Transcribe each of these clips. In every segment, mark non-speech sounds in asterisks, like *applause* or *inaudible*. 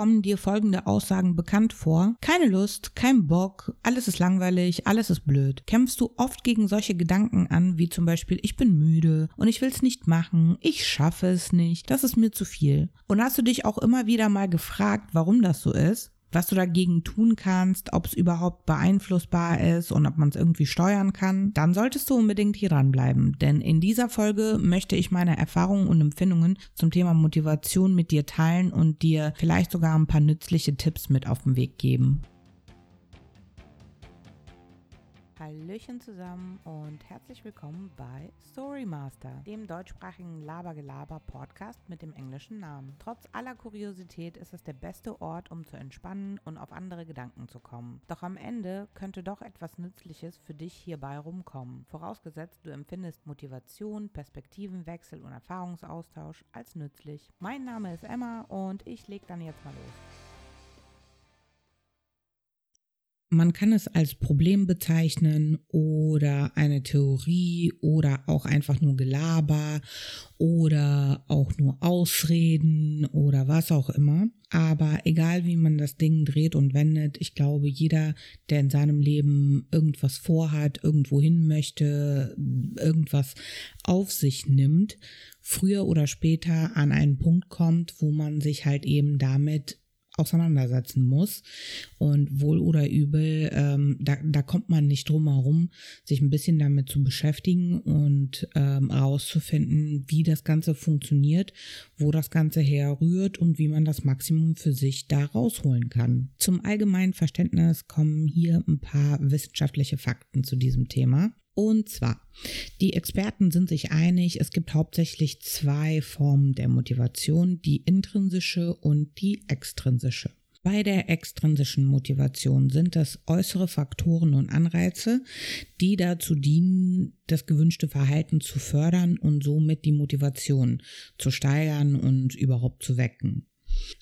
Kommen dir folgende Aussagen bekannt vor? Keine Lust, kein Bock, alles ist langweilig, alles ist blöd. Kämpfst du oft gegen solche Gedanken an, wie zum Beispiel ich bin müde und ich will es nicht machen, ich schaffe es nicht, das ist mir zu viel. Und hast du dich auch immer wieder mal gefragt, warum das so ist? Was du dagegen tun kannst, ob es überhaupt beeinflussbar ist und ob man es irgendwie steuern kann, dann solltest du unbedingt hier dranbleiben. Denn in dieser Folge möchte ich meine Erfahrungen und Empfindungen zum Thema Motivation mit dir teilen und dir vielleicht sogar ein paar nützliche Tipps mit auf den Weg geben. Hallöchen zusammen und herzlich willkommen bei Storymaster, dem deutschsprachigen Labergelaber-Podcast mit dem englischen Namen. Trotz aller Kuriosität ist es der beste Ort, um zu entspannen und auf andere Gedanken zu kommen. Doch am Ende könnte doch etwas Nützliches für dich hierbei rumkommen, vorausgesetzt du empfindest Motivation, Perspektivenwechsel und Erfahrungsaustausch als nützlich. Mein Name ist Emma und ich leg dann jetzt mal los. Man kann es als Problem bezeichnen oder eine Theorie oder auch einfach nur Gelaber oder auch nur Ausreden oder was auch immer. Aber egal wie man das Ding dreht und wendet, ich glaube, jeder, der in seinem Leben irgendwas vorhat, irgendwo hin möchte, irgendwas auf sich nimmt, früher oder später an einen Punkt kommt, wo man sich halt eben damit auseinandersetzen muss. Und wohl oder übel, ähm, da, da kommt man nicht drum herum, sich ein bisschen damit zu beschäftigen und ähm, herauszufinden, wie das Ganze funktioniert, wo das Ganze herrührt und wie man das Maximum für sich da rausholen kann. Zum allgemeinen Verständnis kommen hier ein paar wissenschaftliche Fakten zu diesem Thema. Und zwar, die Experten sind sich einig, es gibt hauptsächlich zwei Formen der Motivation, die intrinsische und die extrinsische. Bei der extrinsischen Motivation sind es äußere Faktoren und Anreize, die dazu dienen, das gewünschte Verhalten zu fördern und somit die Motivation zu steigern und überhaupt zu wecken.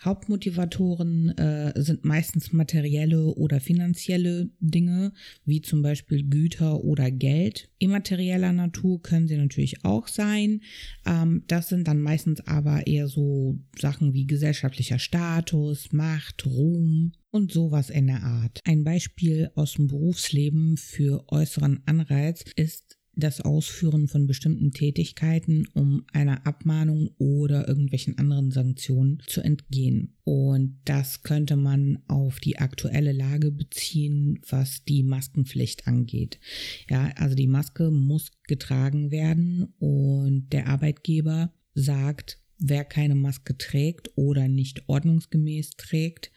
Hauptmotivatoren äh, sind meistens materielle oder finanzielle Dinge, wie zum Beispiel Güter oder Geld. Immaterieller Natur können sie natürlich auch sein. Ähm, das sind dann meistens aber eher so Sachen wie gesellschaftlicher Status, Macht, Ruhm und sowas in der Art. Ein Beispiel aus dem Berufsleben für äußeren Anreiz ist das Ausführen von bestimmten Tätigkeiten, um einer Abmahnung oder irgendwelchen anderen Sanktionen zu entgehen. Und das könnte man auf die aktuelle Lage beziehen, was die Maskenpflicht angeht. Ja, also die Maske muss getragen werden und der Arbeitgeber sagt, wer keine Maske trägt oder nicht ordnungsgemäß trägt,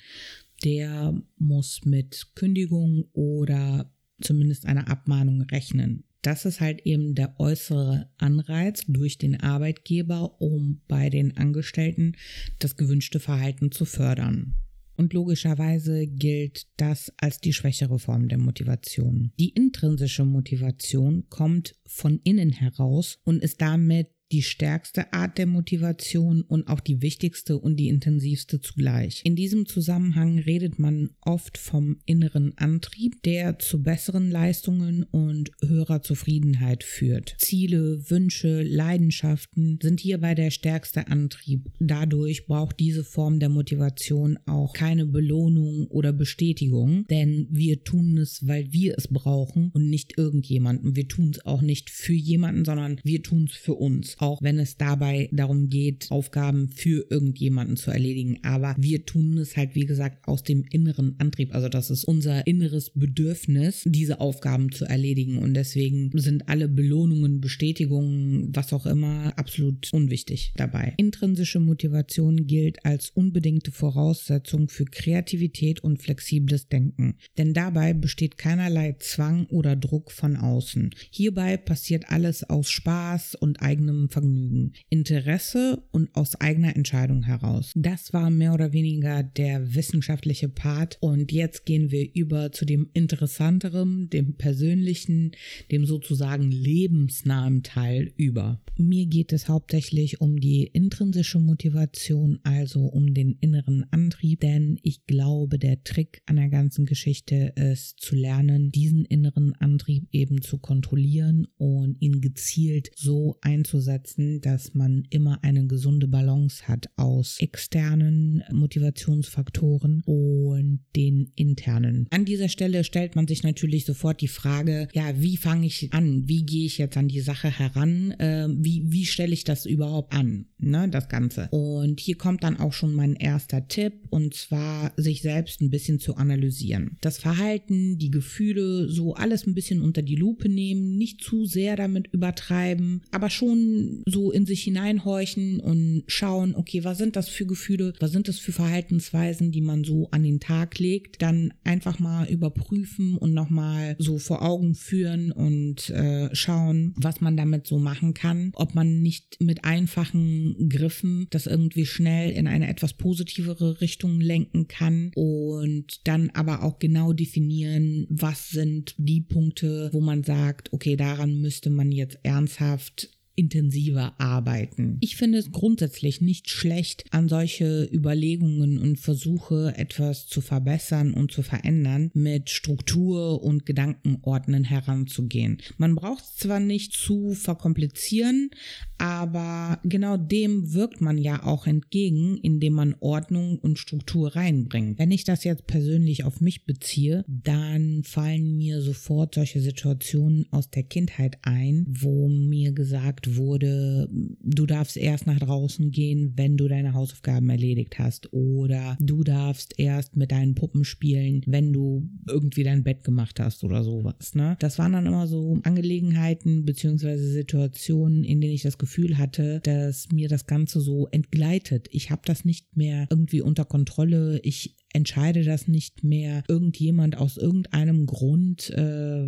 der muss mit Kündigung oder zumindest einer Abmahnung rechnen. Das ist halt eben der äußere Anreiz durch den Arbeitgeber, um bei den Angestellten das gewünschte Verhalten zu fördern. Und logischerweise gilt das als die schwächere Form der Motivation. Die intrinsische Motivation kommt von innen heraus und ist damit die stärkste Art der Motivation und auch die wichtigste und die intensivste zugleich. In diesem Zusammenhang redet man oft vom inneren Antrieb, der zu besseren Leistungen und höherer Zufriedenheit führt. Ziele, Wünsche, Leidenschaften sind hierbei der stärkste Antrieb. Dadurch braucht diese Form der Motivation auch keine Belohnung oder Bestätigung, denn wir tun es, weil wir es brauchen und nicht irgendjemanden. Wir tun es auch nicht für jemanden, sondern wir tun es für uns auch wenn es dabei darum geht, Aufgaben für irgendjemanden zu erledigen. Aber wir tun es halt, wie gesagt, aus dem inneren Antrieb. Also das ist unser inneres Bedürfnis, diese Aufgaben zu erledigen. Und deswegen sind alle Belohnungen, Bestätigungen, was auch immer, absolut unwichtig dabei. Intrinsische Motivation gilt als unbedingte Voraussetzung für Kreativität und flexibles Denken. Denn dabei besteht keinerlei Zwang oder Druck von außen. Hierbei passiert alles aus Spaß und eigenem Vergnügen, Interesse und aus eigener Entscheidung heraus. Das war mehr oder weniger der wissenschaftliche Part und jetzt gehen wir über zu dem interessanteren, dem persönlichen, dem sozusagen lebensnahen Teil über. Mir geht es hauptsächlich um die intrinsische Motivation, also um den inneren Antrieb, denn ich glaube, der Trick an der ganzen Geschichte ist zu lernen, diesen inneren Antrieb eben zu kontrollieren und ihn gezielt so einzusetzen, setzen, dass man immer eine gesunde Balance hat aus externen Motivationsfaktoren und den internen. An dieser Stelle stellt man sich natürlich sofort die Frage, ja, wie fange ich an? Wie gehe ich jetzt an die Sache heran? Äh, wie, wie stelle ich das überhaupt an? Ne, das Ganze. Und hier kommt dann auch schon mein erster Tipp und zwar sich selbst ein bisschen zu analysieren. Das Verhalten, die Gefühle, so alles ein bisschen unter die Lupe nehmen, nicht zu sehr damit übertreiben, aber schon so in sich hineinhorchen und schauen, okay, was sind das für Gefühle, was sind das für Verhaltensweisen, die man so an den Tag legt, dann einfach mal überprüfen und nochmal so vor Augen führen und äh, schauen, was man damit so machen kann, ob man nicht mit einfachen Griffen das irgendwie schnell in eine etwas positivere Richtung lenken kann und dann aber auch genau definieren, was sind die Punkte, wo man sagt, okay, daran müsste man jetzt ernsthaft intensiver arbeiten. Ich finde es grundsätzlich nicht schlecht, an solche Überlegungen und Versuche, etwas zu verbessern und zu verändern, mit Struktur und Gedankenordnen heranzugehen. Man braucht es zwar nicht zu verkomplizieren, aber genau dem wirkt man ja auch entgegen, indem man Ordnung und Struktur reinbringt. Wenn ich das jetzt persönlich auf mich beziehe, dann fallen mir sofort solche Situationen aus der Kindheit ein, wo mir gesagt wurde, du darfst erst nach draußen gehen, wenn du deine Hausaufgaben erledigt hast. Oder du darfst erst mit deinen Puppen spielen, wenn du irgendwie dein Bett gemacht hast oder sowas. Ne? Das waren dann immer so Angelegenheiten beziehungsweise Situationen, in denen ich das Gefühl hatte, dass mir das Ganze so entgleitet. Ich habe das nicht mehr irgendwie unter Kontrolle. Ich entscheide das nicht mehr. Irgendjemand aus irgendeinem Grund äh,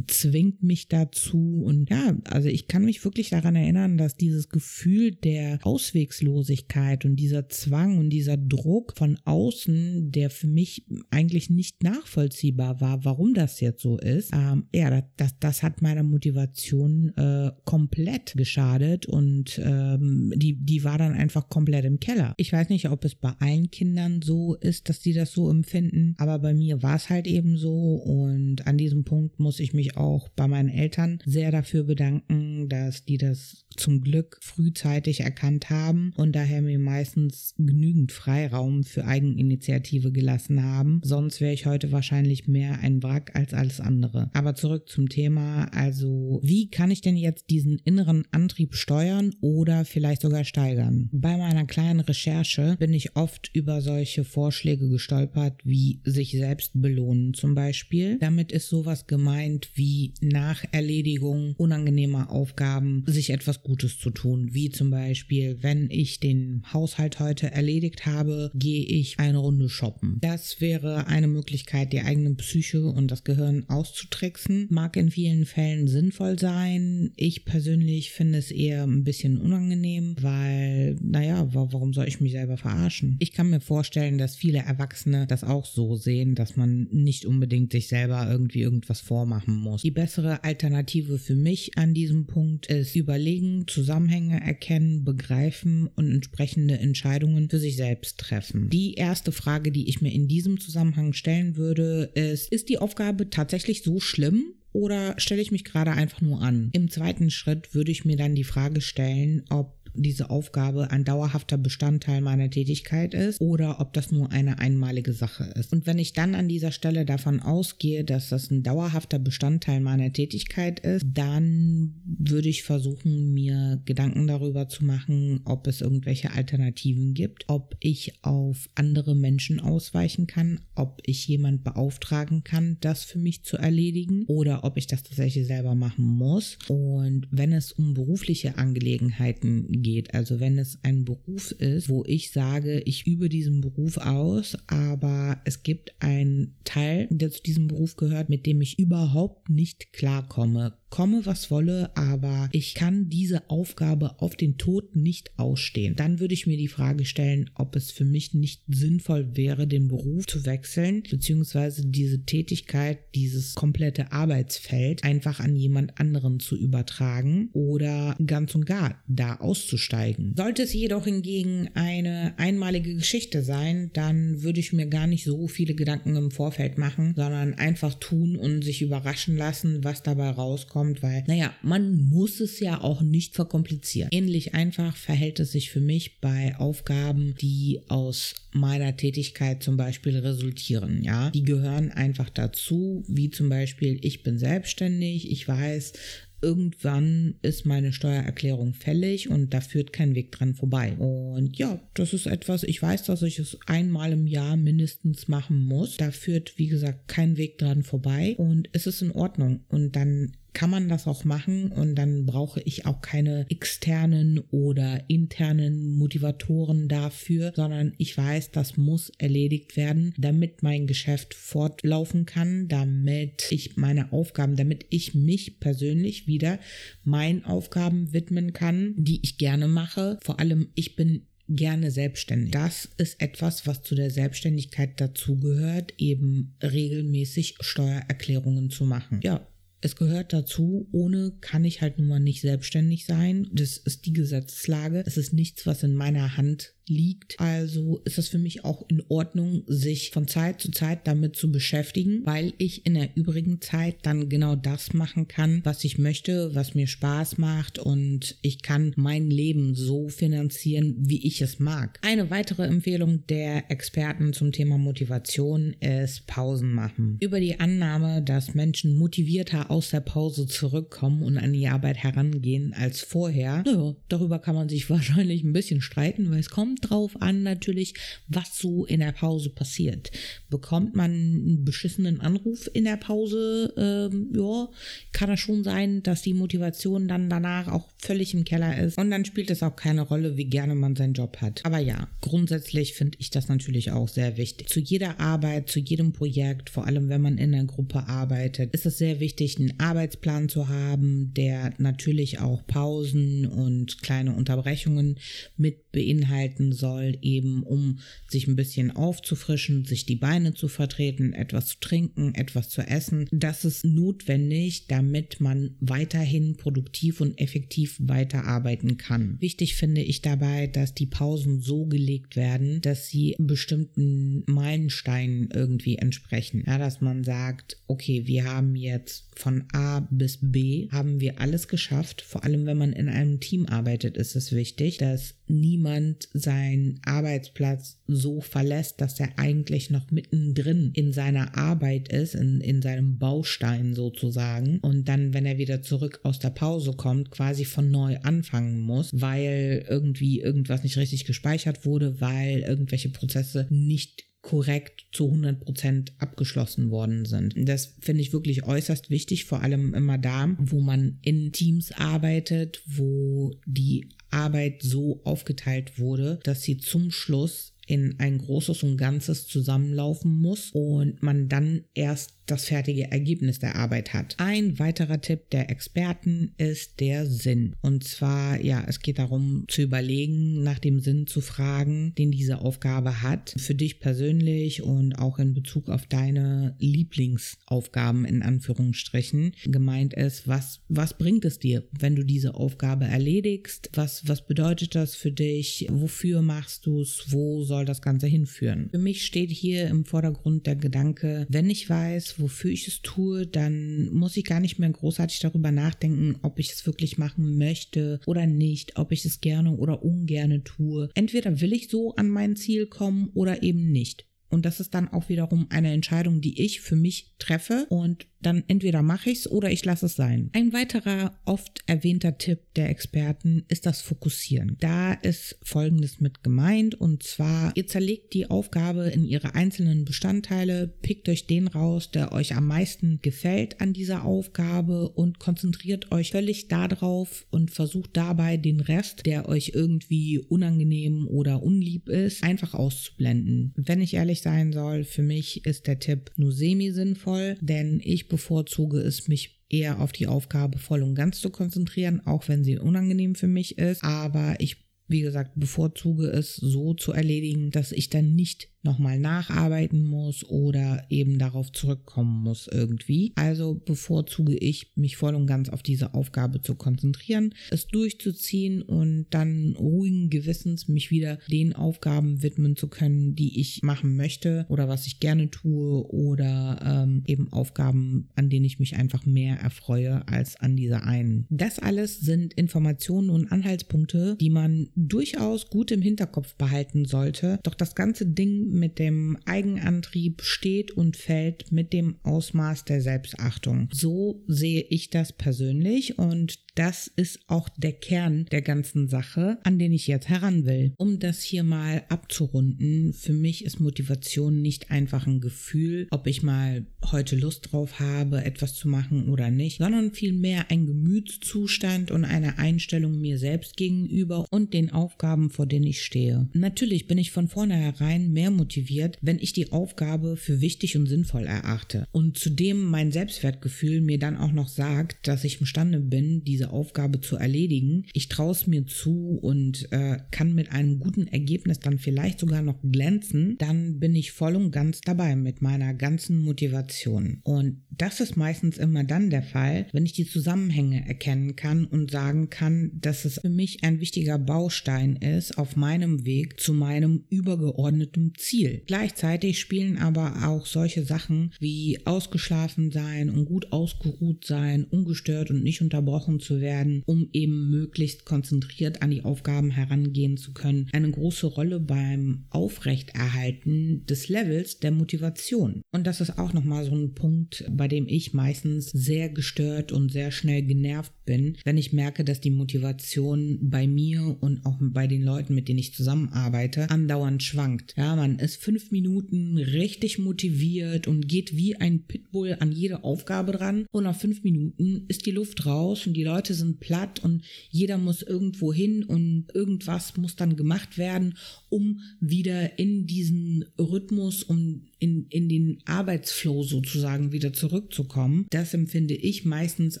zwingt mich dazu. Und ja, also ich kann mich wirklich daran erinnern, dass dieses Gefühl der Auswegslosigkeit und dieser Zwang und dieser Druck von außen, der für mich eigentlich nicht nachvollziehbar war, warum das jetzt so ist, ähm, ja, das, das hat meiner Motivation äh, komplett geschadet und ähm, die, die war dann einfach komplett im Keller. Ich weiß nicht, ob es bei allen Kindern so ist, dass dass die das so empfinden. Aber bei mir war es halt eben so und an diesem Punkt muss ich mich auch bei meinen Eltern sehr dafür bedanken, dass die das zum Glück frühzeitig erkannt haben und daher mir meistens genügend Freiraum für Eigeninitiative gelassen haben. Sonst wäre ich heute wahrscheinlich mehr ein Wrack als alles andere. Aber zurück zum Thema. Also, wie kann ich denn jetzt diesen inneren Antrieb steuern oder vielleicht sogar steigern? Bei meiner kleinen Recherche bin ich oft über solche Vorschläge gestolpert, wie sich selbst belohnen zum Beispiel. Damit ist sowas gemeint wie nach Erledigung unangenehmer Aufgaben sich etwas Gutes zu tun, wie zum Beispiel, wenn ich den Haushalt heute erledigt habe, gehe ich eine Runde shoppen. Das wäre eine Möglichkeit, die eigene Psyche und das Gehirn auszutricksen. Mag in vielen Fällen sinnvoll sein. Ich persönlich finde es eher ein bisschen unangenehm, weil, naja, warum soll ich mich selber verarschen? Ich kann mir vorstellen, dass viele Erwachsene das auch so sehen, dass man nicht unbedingt sich selber irgendwie irgendwas vormachen muss. Die bessere Alternative für mich an diesem Punkt ist überlegen, Zusammenhänge erkennen, begreifen und entsprechende Entscheidungen für sich selbst treffen. Die erste Frage, die ich mir in diesem Zusammenhang stellen würde, ist, ist die Aufgabe tatsächlich so schlimm? Oder stelle ich mich gerade einfach nur an? Im zweiten Schritt würde ich mir dann die Frage stellen, ob diese Aufgabe ein dauerhafter Bestandteil meiner Tätigkeit ist oder ob das nur eine einmalige Sache ist. Und wenn ich dann an dieser Stelle davon ausgehe, dass das ein dauerhafter Bestandteil meiner Tätigkeit ist, dann würde ich versuchen, mir Gedanken darüber zu machen, ob es irgendwelche Alternativen gibt, ob ich auf andere Menschen ausweichen kann, ob ich jemand beauftragen kann, das für mich zu erledigen oder ob ich das tatsächlich selber machen muss. Und wenn es um berufliche Angelegenheiten geht. Also wenn es ein Beruf ist, wo ich sage, ich übe diesen Beruf aus, aber es gibt einen Teil, der zu diesem Beruf gehört, mit dem ich überhaupt nicht klarkomme, komme, was wolle, aber ich kann diese Aufgabe auf den Tod nicht ausstehen. Dann würde ich mir die Frage stellen, ob es für mich nicht sinnvoll wäre, den Beruf zu wechseln, beziehungsweise diese Tätigkeit, dieses komplette Arbeitsfeld einfach an jemand anderen zu übertragen oder ganz und gar da auszusteigen. Sollte es jedoch hingegen eine einmalige Geschichte sein, dann würde ich mir gar nicht so viele Gedanken im Vorfeld machen, sondern einfach tun und sich überraschen lassen, was dabei rauskommt vorkommt, weil, naja, man muss es ja auch nicht verkomplizieren. Ähnlich einfach verhält es sich für mich bei Aufgaben, die aus meiner Tätigkeit zum Beispiel resultieren. Ja, die gehören einfach dazu, wie zum Beispiel, ich bin selbstständig, ich weiß, irgendwann ist meine Steuererklärung fällig und da führt kein Weg dran vorbei. Und ja, das ist etwas, ich weiß, dass ich es einmal im Jahr mindestens machen muss. Da führt, wie gesagt, kein Weg dran vorbei und es ist in Ordnung. Und dann kann man das auch machen und dann brauche ich auch keine externen oder internen Motivatoren dafür, sondern ich weiß, das muss erledigt werden, damit mein Geschäft fortlaufen kann, damit ich meine Aufgaben, damit ich mich persönlich wieder meinen Aufgaben widmen kann, die ich gerne mache. Vor allem, ich bin gerne selbstständig. Das ist etwas, was zu der Selbstständigkeit dazugehört, eben regelmäßig Steuererklärungen zu machen. Ja, es gehört dazu, ohne kann ich halt nun mal nicht selbstständig sein. Das ist die Gesetzeslage. Es ist nichts, was in meiner Hand liegt. Also ist es für mich auch in Ordnung, sich von Zeit zu Zeit damit zu beschäftigen, weil ich in der übrigen Zeit dann genau das machen kann, was ich möchte, was mir Spaß macht und ich kann mein Leben so finanzieren, wie ich es mag. Eine weitere Empfehlung der Experten zum Thema Motivation ist Pausen machen. Über die Annahme, dass Menschen motivierter aus der Pause zurückkommen und an die Arbeit herangehen als vorher, naja, darüber kann man sich *laughs* wahrscheinlich ein bisschen streiten, weil es kommt kommt drauf an natürlich, was so in der Pause passiert. Bekommt man einen beschissenen Anruf in der Pause, ähm, ja, kann es schon sein, dass die Motivation dann danach auch völlig im Keller ist. Und dann spielt es auch keine Rolle, wie gerne man seinen Job hat. Aber ja, grundsätzlich finde ich das natürlich auch sehr wichtig. Zu jeder Arbeit, zu jedem Projekt, vor allem wenn man in einer Gruppe arbeitet, ist es sehr wichtig, einen Arbeitsplan zu haben, der natürlich auch Pausen und kleine Unterbrechungen mit beinhalten soll, eben um sich ein bisschen aufzufrischen, sich die Beine zu vertreten, etwas zu trinken, etwas zu essen. Das ist notwendig, damit man weiterhin produktiv und effektiv weiterarbeiten kann. Wichtig finde ich dabei, dass die Pausen so gelegt werden, dass sie bestimmten Meilensteinen irgendwie entsprechen. Ja, dass man sagt, okay, wir haben jetzt von A bis B haben wir alles geschafft. Vor allem, wenn man in einem Team arbeitet, ist es wichtig, dass niemand seinen Arbeitsplatz so verlässt, dass er eigentlich noch mittendrin in seiner Arbeit ist, in, in seinem Baustein sozusagen. Und dann, wenn er wieder zurück aus der Pause kommt, quasi von neu anfangen muss, weil irgendwie irgendwas nicht richtig gespeichert wurde, weil irgendwelche Prozesse nicht korrekt zu 100 Prozent abgeschlossen worden sind. Das finde ich wirklich äußerst wichtig, vor allem immer da, wo man in Teams arbeitet, wo die Arbeit so aufgeteilt wurde, dass sie zum Schluss in ein großes und Ganzes zusammenlaufen muss und man dann erst das fertige Ergebnis der Arbeit hat. Ein weiterer Tipp der Experten ist der Sinn. Und zwar, ja, es geht darum zu überlegen, nach dem Sinn zu fragen, den diese Aufgabe hat. Für dich persönlich und auch in Bezug auf deine Lieblingsaufgaben in Anführungsstrichen. Gemeint ist, was, was bringt es dir, wenn du diese Aufgabe erledigst? Was, was bedeutet das für dich? Wofür machst du es? Wo soll das Ganze hinführen? Für mich steht hier im Vordergrund der Gedanke, wenn ich weiß, wofür ich es tue, dann muss ich gar nicht mehr großartig darüber nachdenken, ob ich es wirklich machen möchte oder nicht, ob ich es gerne oder ungerne tue. Entweder will ich so an mein Ziel kommen oder eben nicht. Und das ist dann auch wiederum eine Entscheidung, die ich für mich treffe und dann entweder mache ich es oder ich lasse es sein. Ein weiterer oft erwähnter Tipp der Experten ist das Fokussieren. Da ist Folgendes mit gemeint und zwar, ihr zerlegt die Aufgabe in ihre einzelnen Bestandteile, pickt euch den raus, der euch am meisten gefällt an dieser Aufgabe und konzentriert euch völlig darauf und versucht dabei den Rest, der euch irgendwie unangenehm oder unlieb ist, einfach auszublenden. Wenn ich ehrlich sein soll, für mich ist der Tipp nur semi sinnvoll, denn ich bevorzuge es, mich eher auf die Aufgabe voll und ganz zu konzentrieren, auch wenn sie unangenehm für mich ist. Aber ich, wie gesagt, bevorzuge es so zu erledigen, dass ich dann nicht nochmal nacharbeiten muss oder eben darauf zurückkommen muss irgendwie. Also bevorzuge ich, mich voll und ganz auf diese Aufgabe zu konzentrieren, es durchzuziehen und dann ruhigen Gewissens mich wieder den Aufgaben widmen zu können, die ich machen möchte oder was ich gerne tue oder ähm, eben Aufgaben, an denen ich mich einfach mehr erfreue als an dieser einen. Das alles sind Informationen und Anhaltspunkte, die man durchaus gut im Hinterkopf behalten sollte. Doch das ganze Ding mit dem Eigenantrieb steht und fällt mit dem Ausmaß der Selbstachtung. So sehe ich das persönlich und das ist auch der Kern der ganzen Sache, an den ich jetzt heran will. Um das hier mal abzurunden, für mich ist Motivation nicht einfach ein Gefühl, ob ich mal heute Lust drauf habe, etwas zu machen oder nicht, sondern vielmehr ein Gemütszustand und eine Einstellung mir selbst gegenüber und den Aufgaben, vor denen ich stehe. Natürlich bin ich von vornherein mehr motiviert, wenn ich die Aufgabe für wichtig und sinnvoll erachte und zudem mein Selbstwertgefühl mir dann auch noch sagt, dass ich imstande bin, diese Aufgabe zu erledigen. Ich traue es mir zu und äh, kann mit einem guten Ergebnis dann vielleicht sogar noch glänzen, dann bin ich voll und ganz dabei mit meiner ganzen Motivation. Und das ist meistens immer dann der Fall, wenn ich die Zusammenhänge erkennen kann und sagen kann, dass es für mich ein wichtiger Baustein ist auf meinem Weg zu meinem übergeordneten Ziel. Gleichzeitig spielen aber auch solche Sachen wie ausgeschlafen sein und gut ausgeruht sein, ungestört und nicht unterbrochen zu werden, um eben möglichst konzentriert an die Aufgaben herangehen zu können, eine große Rolle beim Aufrechterhalten des Levels der Motivation. Und das ist auch nochmal so ein Punkt, bei dem ich meistens sehr gestört und sehr schnell genervt bin, wenn ich merke, dass die Motivation bei mir und auch bei den Leuten, mit denen ich zusammenarbeite, andauernd schwankt. Ja, man ist fünf Minuten richtig motiviert und geht wie ein Pitbull an jede Aufgabe dran und nach fünf Minuten ist die Luft raus und die Leute Leute sind platt und jeder muss irgendwo hin und irgendwas muss dann gemacht werden, um wieder in diesen Rhythmus, um in, in den Arbeitsflow sozusagen wieder zurückzukommen. Das empfinde ich meistens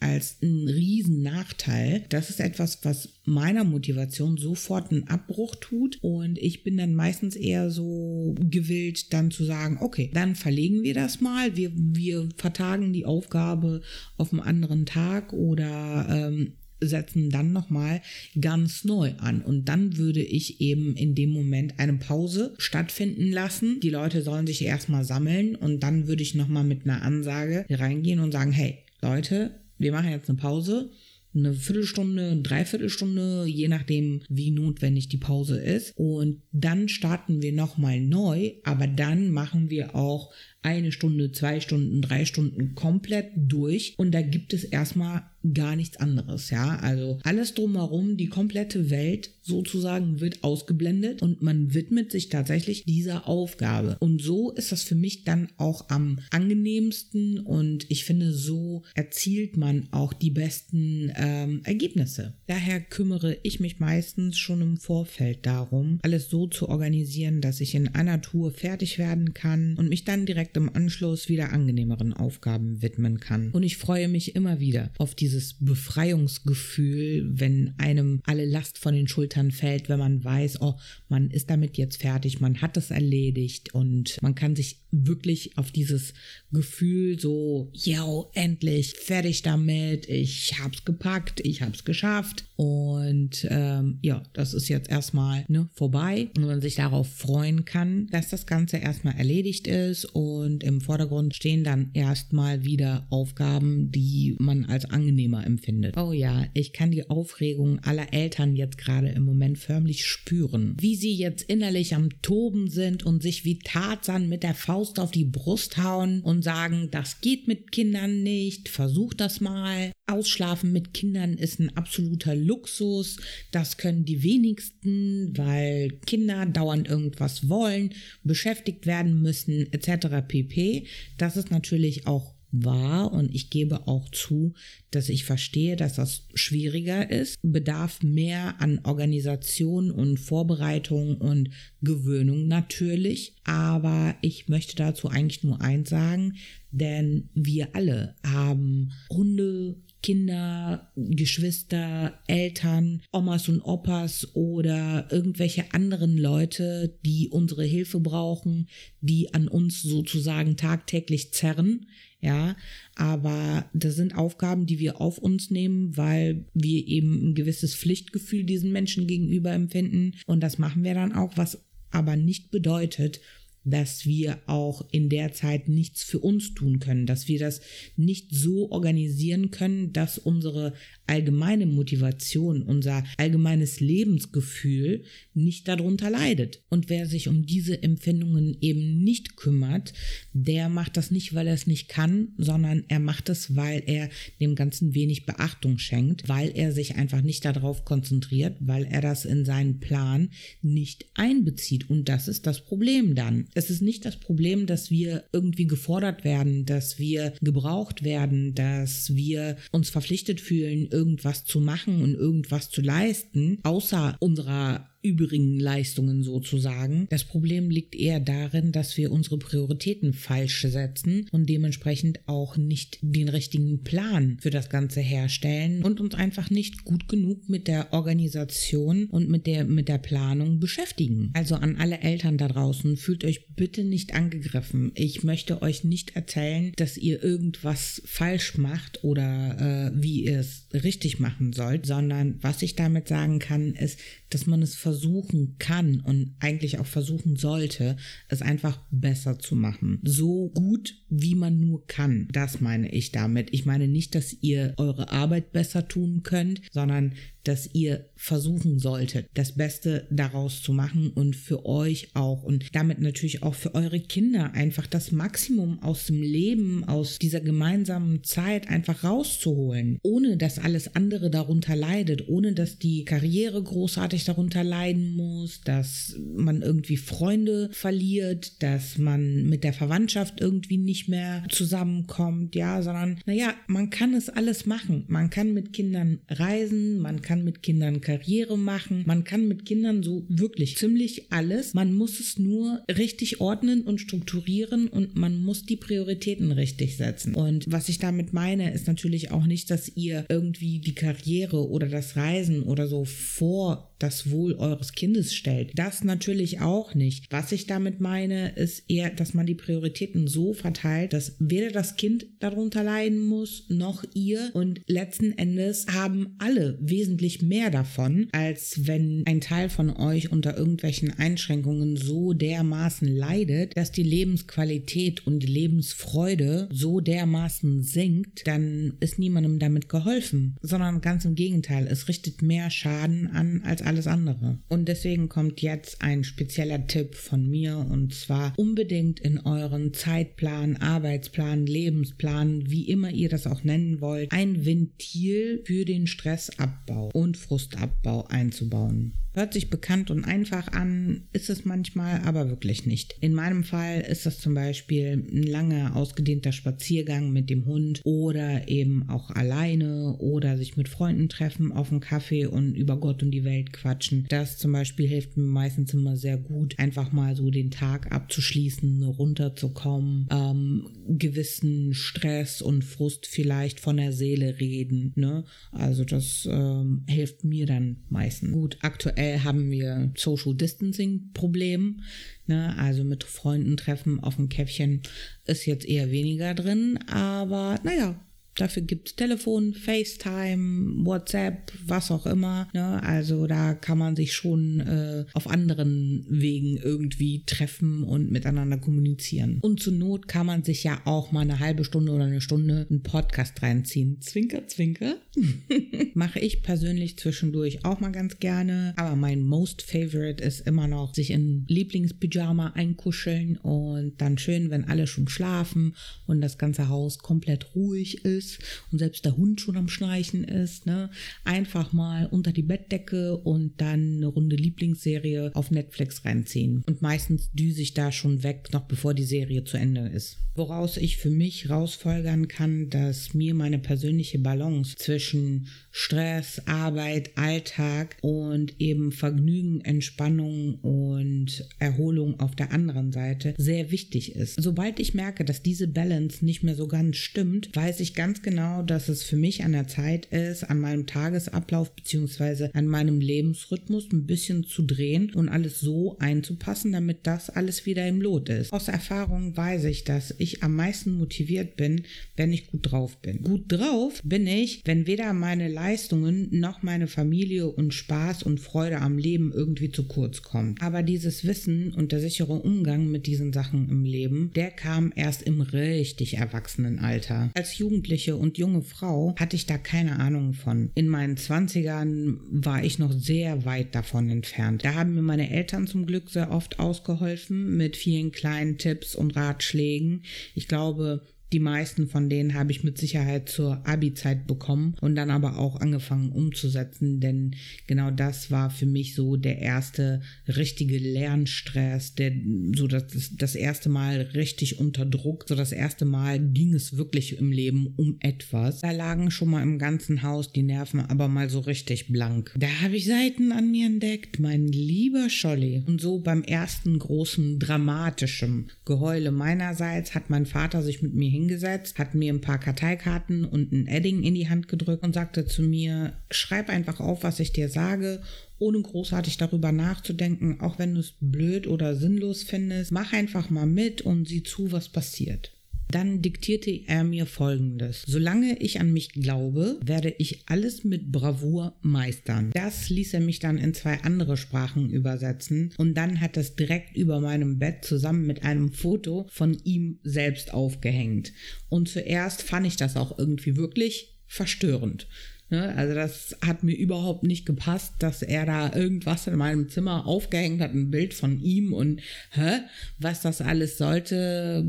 als einen riesen Nachteil. Das ist etwas, was meiner Motivation sofort einen Abbruch tut und ich bin dann meistens eher so gewillt, dann zu sagen, okay, dann verlegen wir das mal, wir, wir vertagen die Aufgabe auf einen anderen Tag oder ähm, setzen dann nochmal ganz neu an. Und dann würde ich eben in dem Moment eine Pause stattfinden lassen. Die Leute sollen sich erstmal sammeln und dann würde ich nochmal mit einer Ansage reingehen und sagen, hey Leute, wir machen jetzt eine Pause eine Viertelstunde, Dreiviertelstunde, je nachdem, wie notwendig die Pause ist. Und dann starten wir nochmal neu, aber dann machen wir auch eine Stunde, zwei Stunden, drei Stunden komplett durch und da gibt es erstmal gar nichts anderes, ja. Also alles drumherum, die komplette Welt sozusagen wird ausgeblendet und man widmet sich tatsächlich dieser Aufgabe. Und so ist das für mich dann auch am angenehmsten und ich finde, so erzielt man auch die besten ähm, Ergebnisse. Daher kümmere ich mich meistens schon im Vorfeld darum, alles so zu organisieren, dass ich in einer Tour fertig werden kann und mich dann direkt direkt im Anschluss wieder angenehmeren Aufgaben widmen kann. Und ich freue mich immer wieder auf dieses Befreiungsgefühl, wenn einem alle Last von den Schultern fällt, wenn man weiß, oh, man ist damit jetzt fertig, man hat es erledigt und man kann sich wirklich auf dieses Gefühl so, yo, endlich fertig damit, ich hab's gepackt, ich hab's geschafft und ähm, ja, das ist jetzt erstmal ne, vorbei und man sich darauf freuen kann, dass das Ganze erstmal erledigt ist und im Vordergrund stehen dann erstmal wieder Aufgaben, die man als angenehmer empfindet. Oh ja, ich kann die Aufregung aller Eltern jetzt gerade im Moment förmlich spüren, wie sie jetzt innerlich am Toben sind und sich wie Tarzan mit der Faust Faust auf die Brust hauen und sagen, das geht mit Kindern nicht, versuch das mal. Ausschlafen mit Kindern ist ein absoluter Luxus. Das können die wenigsten, weil Kinder dauernd irgendwas wollen, beschäftigt werden müssen, etc. pp. Das ist natürlich auch wahr und ich gebe auch zu, dass ich verstehe, dass das schwieriger ist, bedarf mehr an Organisation und Vorbereitung und Gewöhnung natürlich, aber ich möchte dazu eigentlich nur eins sagen, denn wir alle haben Hunde, Kinder, Geschwister, Eltern, Omas und Opas oder irgendwelche anderen Leute, die unsere Hilfe brauchen, die an uns sozusagen tagtäglich zerren. Ja, aber das sind Aufgaben, die wir auf uns nehmen, weil wir eben ein gewisses Pflichtgefühl diesen Menschen gegenüber empfinden. Und das machen wir dann auch, was aber nicht bedeutet, dass wir auch in der Zeit nichts für uns tun können, dass wir das nicht so organisieren können, dass unsere allgemeine Motivation, unser allgemeines Lebensgefühl nicht darunter leidet. Und wer sich um diese Empfindungen eben nicht kümmert, der macht das nicht, weil er es nicht kann, sondern er macht es, weil er dem Ganzen wenig Beachtung schenkt, weil er sich einfach nicht darauf konzentriert, weil er das in seinen Plan nicht einbezieht. Und das ist das Problem dann. Es ist nicht das Problem, dass wir irgendwie gefordert werden, dass wir gebraucht werden, dass wir uns verpflichtet fühlen, irgendwas zu machen und irgendwas zu leisten, außer unserer übrigen Leistungen sozusagen. Das Problem liegt eher darin, dass wir unsere Prioritäten falsch setzen und dementsprechend auch nicht den richtigen Plan für das Ganze herstellen und uns einfach nicht gut genug mit der Organisation und mit der, mit der Planung beschäftigen. Also an alle Eltern da draußen, fühlt euch bitte nicht angegriffen. Ich möchte euch nicht erzählen, dass ihr irgendwas falsch macht oder äh, wie ihr es richtig machen sollt, sondern was ich damit sagen kann, ist, dass man es versuchen kann und eigentlich auch versuchen sollte, es einfach besser zu machen. So gut, wie man nur kann. Das meine ich damit. Ich meine nicht, dass ihr eure Arbeit besser tun könnt, sondern dass ihr versuchen solltet, das Beste daraus zu machen und für euch auch und damit natürlich auch für eure Kinder einfach das Maximum aus dem Leben, aus dieser gemeinsamen Zeit einfach rauszuholen, ohne dass alles andere darunter leidet, ohne dass die Karriere großartig darunter leiden muss, dass man irgendwie Freunde verliert, dass man mit der Verwandtschaft irgendwie nicht mehr zusammenkommt, ja, sondern naja, man kann es alles machen. Man kann mit Kindern reisen, man kann kann mit Kindern Karriere machen, man kann mit Kindern so wirklich ziemlich alles. Man muss es nur richtig ordnen und strukturieren und man muss die Prioritäten richtig setzen. Und was ich damit meine, ist natürlich auch nicht, dass ihr irgendwie die Karriere oder das Reisen oder so vor das Wohl eures Kindes stellt. Das natürlich auch nicht. Was ich damit meine, ist eher, dass man die Prioritäten so verteilt, dass weder das Kind darunter leiden muss, noch ihr. Und letzten Endes haben alle wesentlich mehr davon, als wenn ein Teil von euch unter irgendwelchen Einschränkungen so dermaßen leidet, dass die Lebensqualität und die Lebensfreude so dermaßen sinkt, dann ist niemandem damit geholfen, sondern ganz im Gegenteil, es richtet mehr Schaden an als alles andere. Und deswegen kommt jetzt ein spezieller Tipp von mir und zwar unbedingt in euren Zeitplan, Arbeitsplan, Lebensplan, wie immer ihr das auch nennen wollt, ein Ventil für den Stressabbau und Frustabbau einzubauen. Hört sich bekannt und einfach an, ist es manchmal, aber wirklich nicht. In meinem Fall ist das zum Beispiel ein langer, ausgedehnter Spaziergang mit dem Hund oder eben auch alleine oder sich mit Freunden treffen auf einen Kaffee und über Gott und die Welt quatschen. Das zum Beispiel hilft mir meistens immer sehr gut, einfach mal so den Tag abzuschließen, runterzukommen, ähm, gewissen Stress und Frust vielleicht von der Seele reden. Ne? Also das ähm, hilft mir dann meistens. Gut, aktuell aktuell haben wir Social Distancing Problem. Ne? Also mit Freunden treffen auf dem Käffchen ist jetzt eher weniger drin. Aber naja, Dafür gibt es Telefon, FaceTime, WhatsApp, was auch immer. Ne? Also da kann man sich schon äh, auf anderen Wegen irgendwie treffen und miteinander kommunizieren. Und zur Not kann man sich ja auch mal eine halbe Stunde oder eine Stunde einen Podcast reinziehen. Zwinker, zwinker. *laughs* Mache ich persönlich zwischendurch auch mal ganz gerne. Aber mein most favorite ist immer noch sich in Lieblingspyjama einkuscheln und dann schön, wenn alle schon schlafen und das ganze Haus komplett ruhig ist ist und selbst der Hund schon am Schnarchen ist, ne? einfach mal unter die Bettdecke und dann eine Runde Lieblingsserie auf Netflix reinziehen. Und meistens düse ich da schon weg, noch bevor die Serie zu Ende ist. Woraus ich für mich rausfolgern kann, dass mir meine persönliche Balance zwischen Stress, Arbeit, Alltag und eben Vergnügen, Entspannung und Erholung auf der anderen Seite sehr wichtig ist. Sobald ich merke, dass diese Balance nicht mehr so ganz stimmt, weiß ich ganz ganz genau, dass es für mich an der Zeit ist, an meinem Tagesablauf bzw. an meinem Lebensrhythmus ein bisschen zu drehen und alles so einzupassen, damit das alles wieder im Lot ist. Aus Erfahrung weiß ich, dass ich am meisten motiviert bin, wenn ich gut drauf bin. Gut drauf bin ich, wenn weder meine Leistungen noch meine Familie und Spaß und Freude am Leben irgendwie zu kurz kommt. Aber dieses Wissen und der sichere Umgang mit diesen Sachen im Leben, der kam erst im richtig Erwachsenenalter. Als Jugendliche und junge Frau hatte ich da keine Ahnung von. In meinen Zwanzigern war ich noch sehr weit davon entfernt. Da haben mir meine Eltern zum Glück sehr oft ausgeholfen mit vielen kleinen Tipps und Ratschlägen. Ich glaube, die meisten von denen habe ich mit Sicherheit zur Abi-Zeit bekommen und dann aber auch angefangen umzusetzen, denn genau das war für mich so der erste richtige Lernstress, der so das, das erste Mal richtig unter Druck, so das erste Mal ging es wirklich im Leben um etwas. Da lagen schon mal im ganzen Haus die Nerven aber mal so richtig blank. Da habe ich Seiten an mir entdeckt, mein lieber Scholli. Und so beim ersten großen dramatischen Geheule meinerseits hat mein Vater sich mit mir hingesetzt, hat mir ein paar Karteikarten und ein Edding in die Hand gedrückt und sagte zu mir, schreib einfach auf, was ich dir sage ohne großartig darüber nachzudenken, auch wenn du es blöd oder sinnlos findest, mach einfach mal mit und sieh zu, was passiert. Dann diktierte er mir Folgendes. Solange ich an mich glaube, werde ich alles mit Bravour meistern. Das ließ er mich dann in zwei andere Sprachen übersetzen und dann hat es direkt über meinem Bett zusammen mit einem Foto von ihm selbst aufgehängt. Und zuerst fand ich das auch irgendwie wirklich verstörend. Ne? Also das hat mir überhaupt nicht gepasst, dass er da irgendwas in meinem Zimmer aufgehängt hat, ein Bild von ihm und hä, was das alles sollte,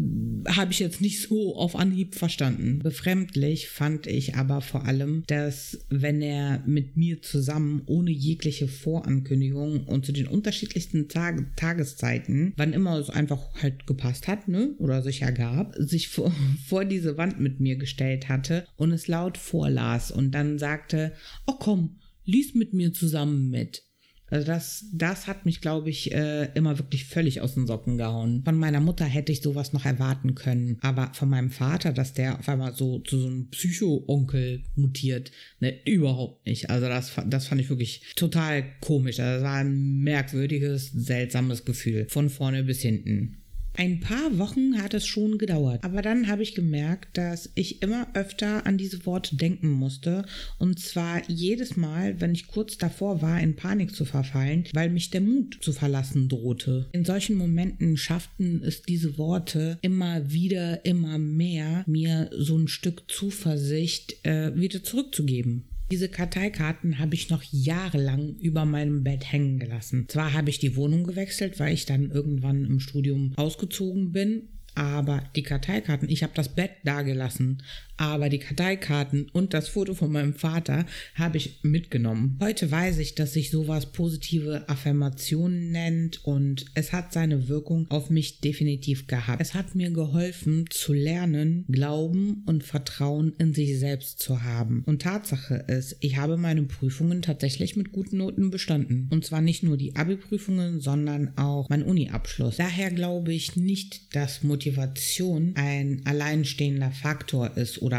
habe ich jetzt nicht so auf Anhieb verstanden. Befremdlich fand ich aber vor allem, dass wenn er mit mir zusammen ohne jegliche Vorankündigung und zu den unterschiedlichsten Tag Tageszeiten, wann immer es einfach halt gepasst hat, ne, oder sich ergab, sich vor, *laughs* vor diese Wand mit mir gestellt hatte und es laut vorlas und dann sagte, sagte, oh komm, lies mit mir zusammen mit. Also das, das hat mich, glaube ich, äh, immer wirklich völlig aus den Socken gehauen. Von meiner Mutter hätte ich sowas noch erwarten können, aber von meinem Vater, dass der auf einmal so zu so einem Psycho-Onkel mutiert, ne, überhaupt nicht. Also das, das fand ich wirklich total komisch. Also das war ein merkwürdiges, seltsames Gefühl. Von vorne bis hinten. Ein paar Wochen hat es schon gedauert, aber dann habe ich gemerkt, dass ich immer öfter an diese Worte denken musste und zwar jedes Mal, wenn ich kurz davor war, in Panik zu verfallen, weil mich der Mut zu verlassen drohte. In solchen Momenten schafften es diese Worte immer wieder, immer mehr, mir so ein Stück Zuversicht äh, wieder zurückzugeben. Diese Karteikarten habe ich noch jahrelang über meinem Bett hängen gelassen. Zwar habe ich die Wohnung gewechselt, weil ich dann irgendwann im Studium ausgezogen bin, aber die Karteikarten, ich habe das Bett da gelassen, aber die Karteikarten und das Foto von meinem Vater habe ich mitgenommen. Heute weiß ich, dass sich sowas positive Affirmationen nennt und es hat seine Wirkung auf mich definitiv gehabt. Es hat mir geholfen zu lernen, Glauben und Vertrauen in sich selbst zu haben. Und Tatsache ist, ich habe meine Prüfungen tatsächlich mit guten Noten bestanden. Und zwar nicht nur die Abi-Prüfungen, sondern auch mein Uni-Abschluss. Daher glaube ich nicht, dass Motivation ein alleinstehender Faktor ist oder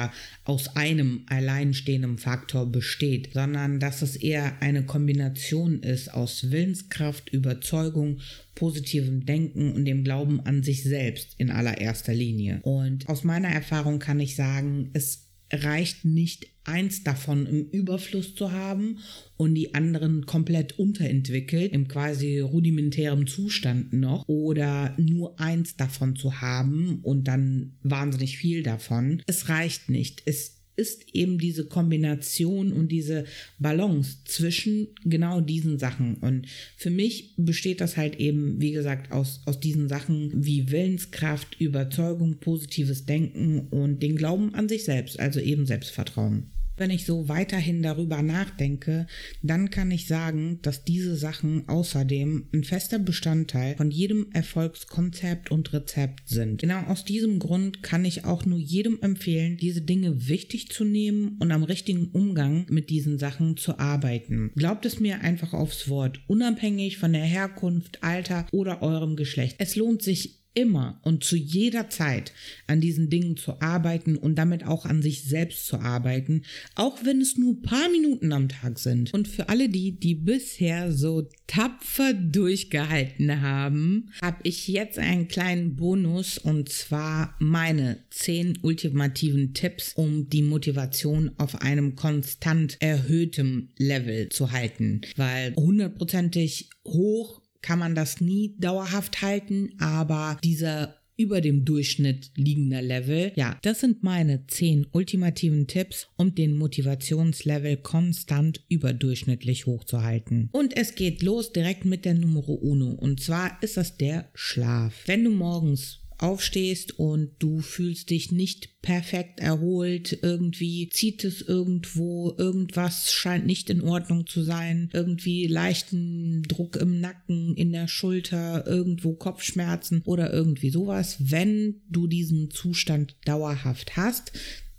aus einem alleinstehenden Faktor besteht, sondern dass es eher eine Kombination ist aus Willenskraft, Überzeugung, positivem Denken und dem Glauben an sich selbst in allererster Linie. Und aus meiner Erfahrung kann ich sagen, es reicht nicht eins davon im Überfluss zu haben und die anderen komplett unterentwickelt, im quasi rudimentären Zustand noch, oder nur eins davon zu haben und dann wahnsinnig viel davon. Es reicht nicht. Es ist eben diese Kombination und diese Balance zwischen genau diesen Sachen. Und für mich besteht das halt eben, wie gesagt, aus, aus diesen Sachen wie Willenskraft, Überzeugung, positives Denken und den Glauben an sich selbst, also eben Selbstvertrauen wenn ich so weiterhin darüber nachdenke, dann kann ich sagen, dass diese Sachen außerdem ein fester Bestandteil von jedem Erfolgskonzept und Rezept sind. Genau aus diesem Grund kann ich auch nur jedem empfehlen, diese Dinge wichtig zu nehmen und am richtigen Umgang mit diesen Sachen zu arbeiten. Glaubt es mir einfach aufs Wort, unabhängig von der Herkunft, Alter oder eurem Geschlecht. Es lohnt sich immer und zu jeder Zeit an diesen Dingen zu arbeiten und damit auch an sich selbst zu arbeiten, auch wenn es nur paar Minuten am Tag sind. Und für alle die, die bisher so tapfer durchgehalten haben, habe ich jetzt einen kleinen Bonus und zwar meine zehn ultimativen Tipps, um die Motivation auf einem konstant erhöhtem Level zu halten, weil hundertprozentig hoch kann man das nie dauerhaft halten, aber dieser über dem Durchschnitt liegender Level. Ja, das sind meine 10 ultimativen Tipps, um den Motivationslevel konstant überdurchschnittlich hochzuhalten. Und es geht los direkt mit der Nummer uno. Und zwar ist das der Schlaf. Wenn du morgens aufstehst und du fühlst dich nicht perfekt erholt, irgendwie zieht es irgendwo, irgendwas scheint nicht in Ordnung zu sein, irgendwie leichten Druck im Nacken, in der Schulter, irgendwo Kopfschmerzen oder irgendwie sowas. Wenn du diesen Zustand dauerhaft hast,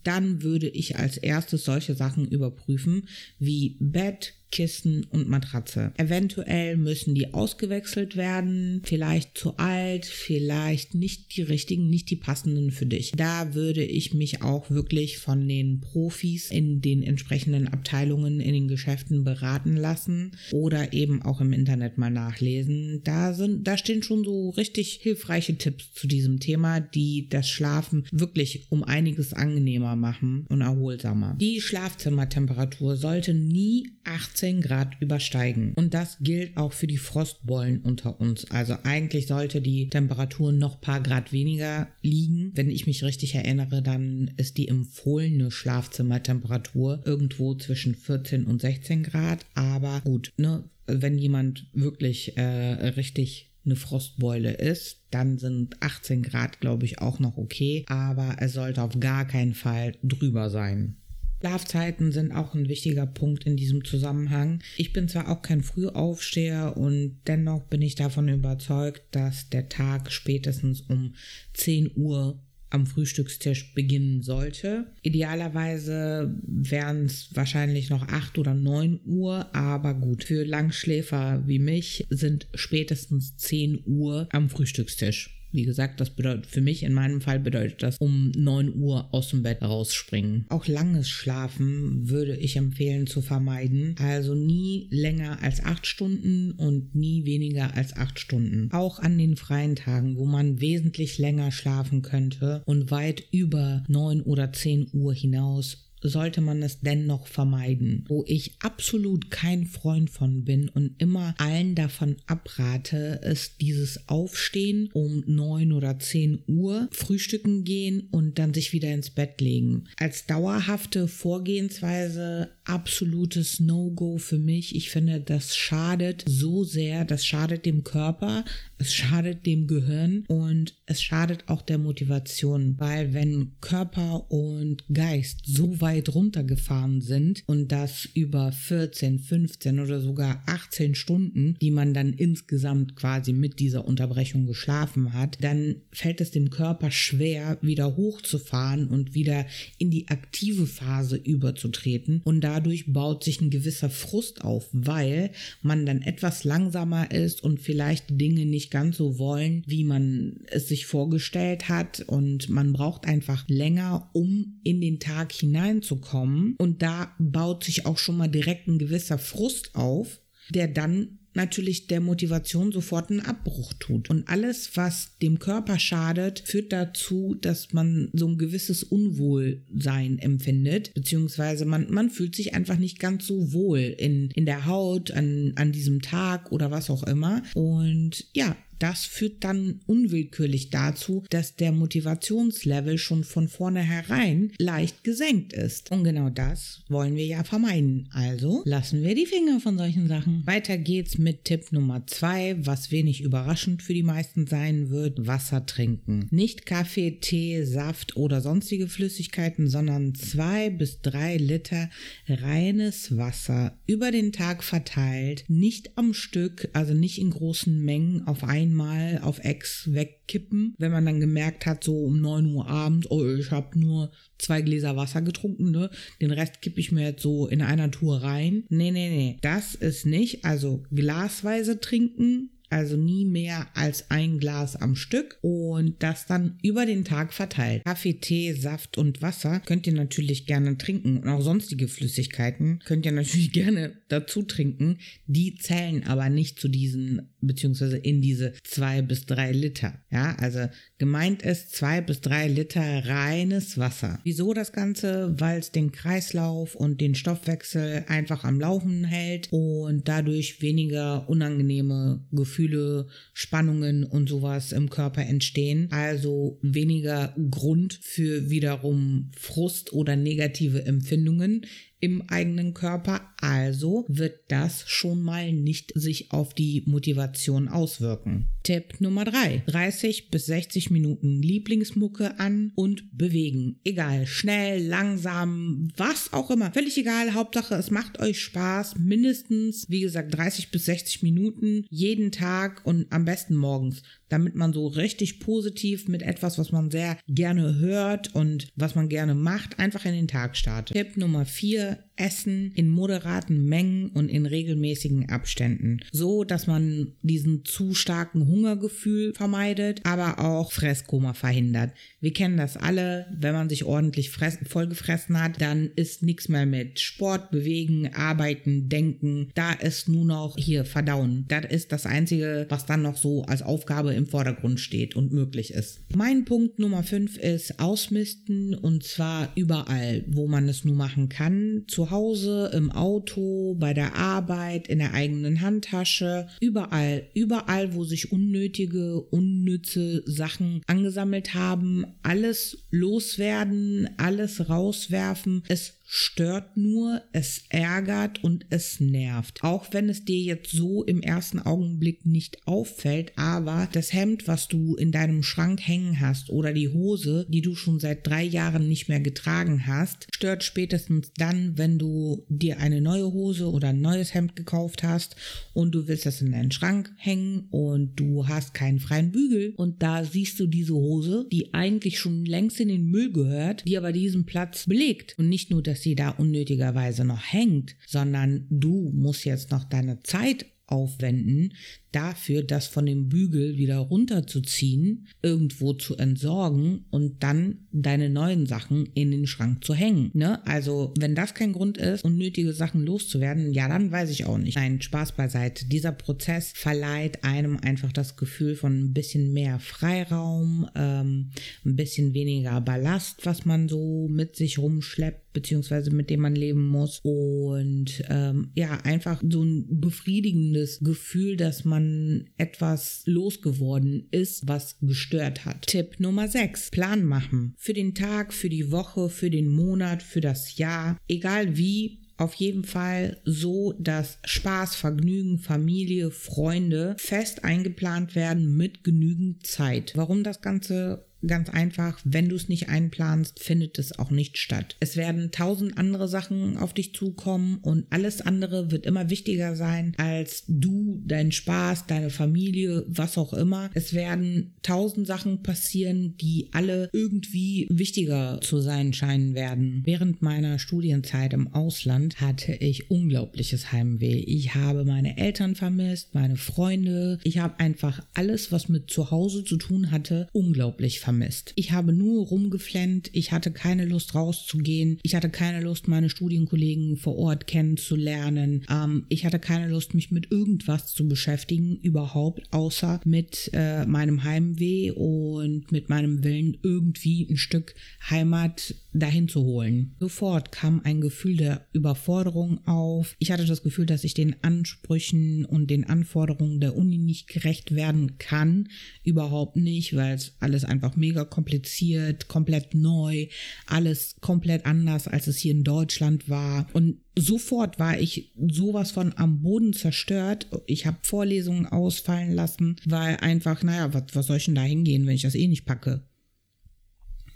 dann würde ich als erstes solche Sachen überprüfen wie Bett, Kissen und Matratze. Eventuell müssen die ausgewechselt werden, vielleicht zu alt, vielleicht nicht die richtigen, nicht die passenden für dich. Da würde ich mich auch wirklich von den Profis in den entsprechenden Abteilungen in den Geschäften beraten lassen oder eben auch im Internet mal nachlesen. Da sind, da stehen schon so richtig hilfreiche Tipps zu diesem Thema, die das Schlafen wirklich um einiges angenehmer machen und erholsamer. Die Schlafzimmertemperatur sollte nie 18 18 Grad übersteigen. Und das gilt auch für die Frostbollen unter uns. Also eigentlich sollte die Temperatur noch paar Grad weniger liegen. Wenn ich mich richtig erinnere, dann ist die empfohlene Schlafzimmertemperatur irgendwo zwischen 14 und 16 Grad. Aber gut, ne, wenn jemand wirklich äh, richtig eine Frostbeule ist, dann sind 18 Grad, glaube ich, auch noch okay. Aber es sollte auf gar keinen Fall drüber sein. Schlafzeiten sind auch ein wichtiger Punkt in diesem Zusammenhang. Ich bin zwar auch kein Frühaufsteher und dennoch bin ich davon überzeugt, dass der Tag spätestens um 10 Uhr am Frühstückstisch beginnen sollte. Idealerweise wären es wahrscheinlich noch 8 oder 9 Uhr, aber gut, für Langschläfer wie mich sind spätestens 10 Uhr am Frühstückstisch. Wie gesagt, das bedeutet für mich in meinem Fall bedeutet das um 9 Uhr aus dem Bett rausspringen. Auch langes Schlafen würde ich empfehlen zu vermeiden. Also nie länger als 8 Stunden und nie weniger als 8 Stunden. Auch an den freien Tagen, wo man wesentlich länger schlafen könnte und weit über 9 oder 10 Uhr hinaus sollte man es dennoch vermeiden. Wo ich absolut kein Freund von bin und immer allen davon abrate, ist dieses Aufstehen um neun oder zehn Uhr, frühstücken gehen und dann sich wieder ins Bett legen. Als dauerhafte Vorgehensweise absolutes No-Go für mich. Ich finde, das schadet so sehr, das schadet dem Körper, es schadet dem Gehirn und es schadet auch der Motivation, weil wenn Körper und Geist so weit runtergefahren sind und das über 14, 15 oder sogar 18 Stunden, die man dann insgesamt quasi mit dieser Unterbrechung geschlafen hat, dann fällt es dem Körper schwer, wieder hochzufahren und wieder in die aktive Phase überzutreten. Und dadurch baut sich ein gewisser Frust auf, weil man dann etwas langsamer ist und vielleicht Dinge nicht ganz so wollen, wie man es sich vorgestellt hat. Und man braucht einfach länger, um in den Tag hineinzukommen. Und da baut sich auch schon mal direkt ein gewisser Frust auf, der dann natürlich der Motivation sofort einen Abbruch tut. Und alles, was dem Körper schadet, führt dazu, dass man so ein gewisses Unwohlsein empfindet, beziehungsweise man, man fühlt sich einfach nicht ganz so wohl in, in der Haut, an, an diesem Tag oder was auch immer. Und ja, das führt dann unwillkürlich dazu, dass der Motivationslevel schon von vornherein leicht gesenkt ist. Und genau das wollen wir ja vermeiden. Also lassen wir die Finger von solchen Sachen. Weiter geht's mit Tipp Nummer zwei, was wenig überraschend für die meisten sein wird, Wasser trinken. Nicht Kaffee, Tee, Saft oder sonstige Flüssigkeiten, sondern zwei bis drei Liter reines Wasser über den Tag verteilt, nicht am Stück, also nicht in großen Mengen auf einen einmal auf Ex wegkippen, wenn man dann gemerkt hat, so um 9 Uhr abends, oh, ich habe nur zwei Gläser Wasser getrunken, ne? Den Rest kippe ich mir jetzt so in einer Tour rein. Nee, nee, nee. Das ist nicht. Also glasweise trinken, also nie mehr als ein Glas am Stück und das dann über den Tag verteilt. Kaffee, Tee, Saft und Wasser könnt ihr natürlich gerne trinken und auch sonstige Flüssigkeiten könnt ihr natürlich *laughs* gerne dazu trinken. Die zählen aber nicht zu diesen, beziehungsweise in diese zwei bis drei Liter. Ja, also gemeint ist zwei bis drei Liter reines Wasser. Wieso das Ganze? Weil es den Kreislauf und den Stoffwechsel einfach am Laufen hält und dadurch weniger unangenehme Gefühle, Spannungen und sowas im Körper entstehen. Also weniger Grund für wiederum Frust oder negative Empfindungen im eigenen Körper, also wird das schon mal nicht sich auf die Motivation auswirken. Tipp Nummer 3. 30 bis 60 Minuten Lieblingsmucke an und bewegen. Egal, schnell, langsam, was auch immer. Völlig egal, Hauptsache es macht euch Spaß. Mindestens, wie gesagt, 30 bis 60 Minuten jeden Tag und am besten morgens damit man so richtig positiv mit etwas, was man sehr gerne hört und was man gerne macht, einfach in den Tag startet. Tipp Nummer 4, Essen in moderaten Mengen und in regelmäßigen Abständen, so dass man diesen zu starken Hungergefühl vermeidet, aber auch Fresskoma verhindert. Wir kennen das alle, wenn man sich ordentlich vollgefressen hat, dann ist nichts mehr mit Sport, Bewegen, Arbeiten, Denken. Da ist nur noch hier Verdauen. Das ist das Einzige, was dann noch so als Aufgabe im Vordergrund steht und möglich ist. Mein Punkt Nummer 5 ist Ausmisten und zwar überall, wo man es nur machen kann. Zu Hause, im Auto, bei der Arbeit, in der eigenen Handtasche, überall, überall, wo sich unnötige, unnütze Sachen angesammelt haben, alles loswerden, alles rauswerfen. Es stört nur, es ärgert und es nervt. Auch wenn es dir jetzt so im ersten Augenblick nicht auffällt, aber das Hemd, was du in deinem Schrank hängen hast oder die Hose, die du schon seit drei Jahren nicht mehr getragen hast, stört spätestens dann, wenn du dir eine neue Hose oder ein neues Hemd gekauft hast und du willst das in deinen Schrank hängen und du hast keinen freien Bügel und da siehst du diese Hose, die eigentlich schon längst in den Müll gehört, die aber diesen Platz belegt und nicht nur das sie da unnötigerweise noch hängt, sondern du musst jetzt noch deine Zeit aufwenden, dafür, das von dem Bügel wieder runterzuziehen, irgendwo zu entsorgen und dann deine neuen Sachen in den Schrank zu hängen. Ne? Also, wenn das kein Grund ist, unnötige Sachen loszuwerden, ja, dann weiß ich auch nicht. Nein, Spaß beiseite. Dieser Prozess verleiht einem einfach das Gefühl von ein bisschen mehr Freiraum, ähm, ein bisschen weniger Ballast, was man so mit sich rumschleppt beziehungsweise mit dem man leben muss und ähm, ja einfach so ein befriedigendes Gefühl, dass man man etwas losgeworden ist, was gestört hat. Tipp Nummer 6. Plan machen. Für den Tag, für die Woche, für den Monat, für das Jahr. Egal wie, auf jeden Fall so, dass Spaß, Vergnügen, Familie, Freunde fest eingeplant werden mit genügend Zeit. Warum das Ganze Ganz einfach, wenn du es nicht einplanst, findet es auch nicht statt. Es werden tausend andere Sachen auf dich zukommen und alles andere wird immer wichtiger sein als du, dein Spaß, deine Familie, was auch immer. Es werden tausend Sachen passieren, die alle irgendwie wichtiger zu sein scheinen werden. Während meiner Studienzeit im Ausland hatte ich unglaubliches Heimweh. Ich habe meine Eltern vermisst, meine Freunde. Ich habe einfach alles, was mit zu Hause zu tun hatte, unglaublich vermisst vermisst. Ich habe nur rumgeflennt, ich hatte keine Lust rauszugehen, ich hatte keine Lust, meine Studienkollegen vor Ort kennenzulernen, ähm, ich hatte keine Lust, mich mit irgendwas zu beschäftigen, überhaupt, außer mit äh, meinem Heimweh und mit meinem Willen, irgendwie ein Stück Heimat dahin zu holen. Sofort kam ein Gefühl der Überforderung auf. Ich hatte das Gefühl, dass ich den Ansprüchen und den Anforderungen der Uni nicht gerecht werden kann. Überhaupt nicht, weil es alles einfach mega kompliziert, komplett neu, alles komplett anders, als es hier in Deutschland war. Und sofort war ich sowas von am Boden zerstört. Ich habe Vorlesungen ausfallen lassen, weil einfach, naja, was, was soll ich denn da hingehen, wenn ich das eh nicht packe?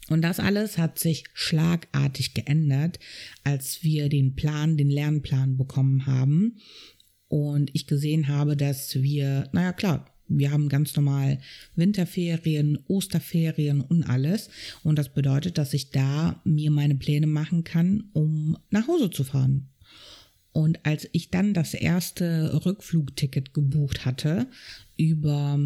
Und das alles hat sich schlagartig geändert, als wir den Plan, den Lernplan bekommen haben und ich gesehen habe, dass wir, naja klar, wir haben ganz normal Winterferien, Osterferien und alles. Und das bedeutet, dass ich da mir meine Pläne machen kann, um nach Hause zu fahren. Und als ich dann das erste Rückflugticket gebucht hatte über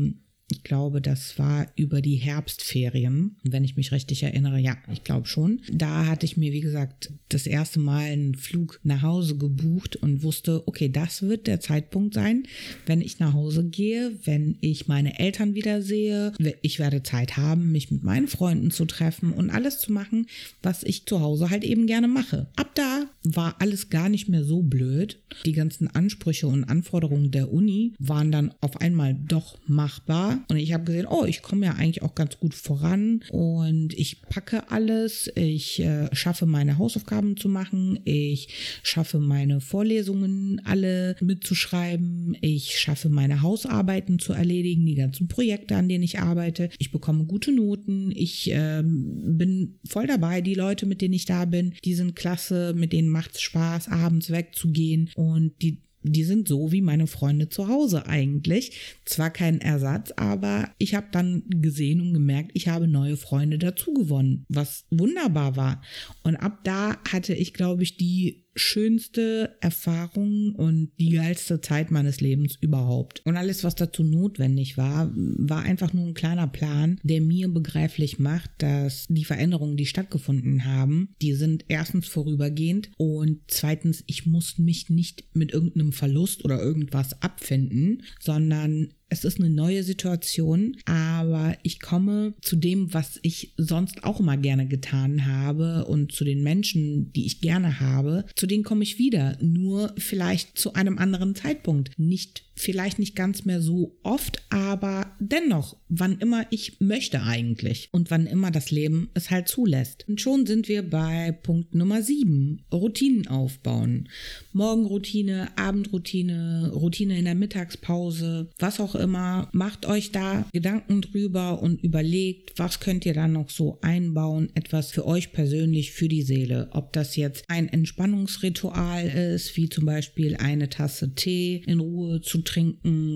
ich glaube, das war über die Herbstferien, wenn ich mich richtig erinnere. Ja, ich glaube schon. Da hatte ich mir, wie gesagt, das erste Mal einen Flug nach Hause gebucht und wusste, okay, das wird der Zeitpunkt sein, wenn ich nach Hause gehe, wenn ich meine Eltern wiedersehe. Ich werde Zeit haben, mich mit meinen Freunden zu treffen und alles zu machen, was ich zu Hause halt eben gerne mache. Ab da war alles gar nicht mehr so blöd. Die ganzen Ansprüche und Anforderungen der Uni waren dann auf einmal doch machbar und ich habe gesehen, oh, ich komme ja eigentlich auch ganz gut voran. Und ich packe alles, ich äh, schaffe meine Hausaufgaben zu machen, ich schaffe meine Vorlesungen alle mitzuschreiben, ich schaffe meine Hausarbeiten zu erledigen, die ganzen Projekte, an denen ich arbeite, ich bekomme gute Noten, ich äh, bin voll dabei, die Leute, mit denen ich da bin, die sind klasse, mit denen macht es Spaß, abends wegzugehen. Und die die sind so wie meine Freunde zu Hause eigentlich. Zwar kein Ersatz, aber ich habe dann gesehen und gemerkt, ich habe neue Freunde dazu gewonnen, was wunderbar war. Und ab da hatte ich, glaube ich, die schönste Erfahrung und die geilste Zeit meines Lebens überhaupt. Und alles, was dazu notwendig war, war einfach nur ein kleiner Plan, der mir begreiflich macht, dass die Veränderungen, die stattgefunden haben, die sind erstens vorübergehend und zweitens, ich muss mich nicht mit irgendeinem Verlust oder irgendwas abfinden, sondern es ist eine neue Situation, aber ich komme zu dem, was ich sonst auch immer gerne getan habe und zu den Menschen, die ich gerne habe, zu denen komme ich wieder, nur vielleicht zu einem anderen Zeitpunkt, nicht vielleicht nicht ganz mehr so oft, aber dennoch, wann immer ich möchte eigentlich und wann immer das Leben es halt zulässt. Und schon sind wir bei Punkt Nummer 7, Routinen aufbauen. Morgenroutine, Abendroutine, Routine in der Mittagspause, was auch immer. Macht euch da Gedanken drüber und überlegt, was könnt ihr da noch so einbauen, etwas für euch persönlich, für die Seele. Ob das jetzt ein Entspannungsritual ist, wie zum Beispiel eine Tasse Tee in Ruhe zu trinken,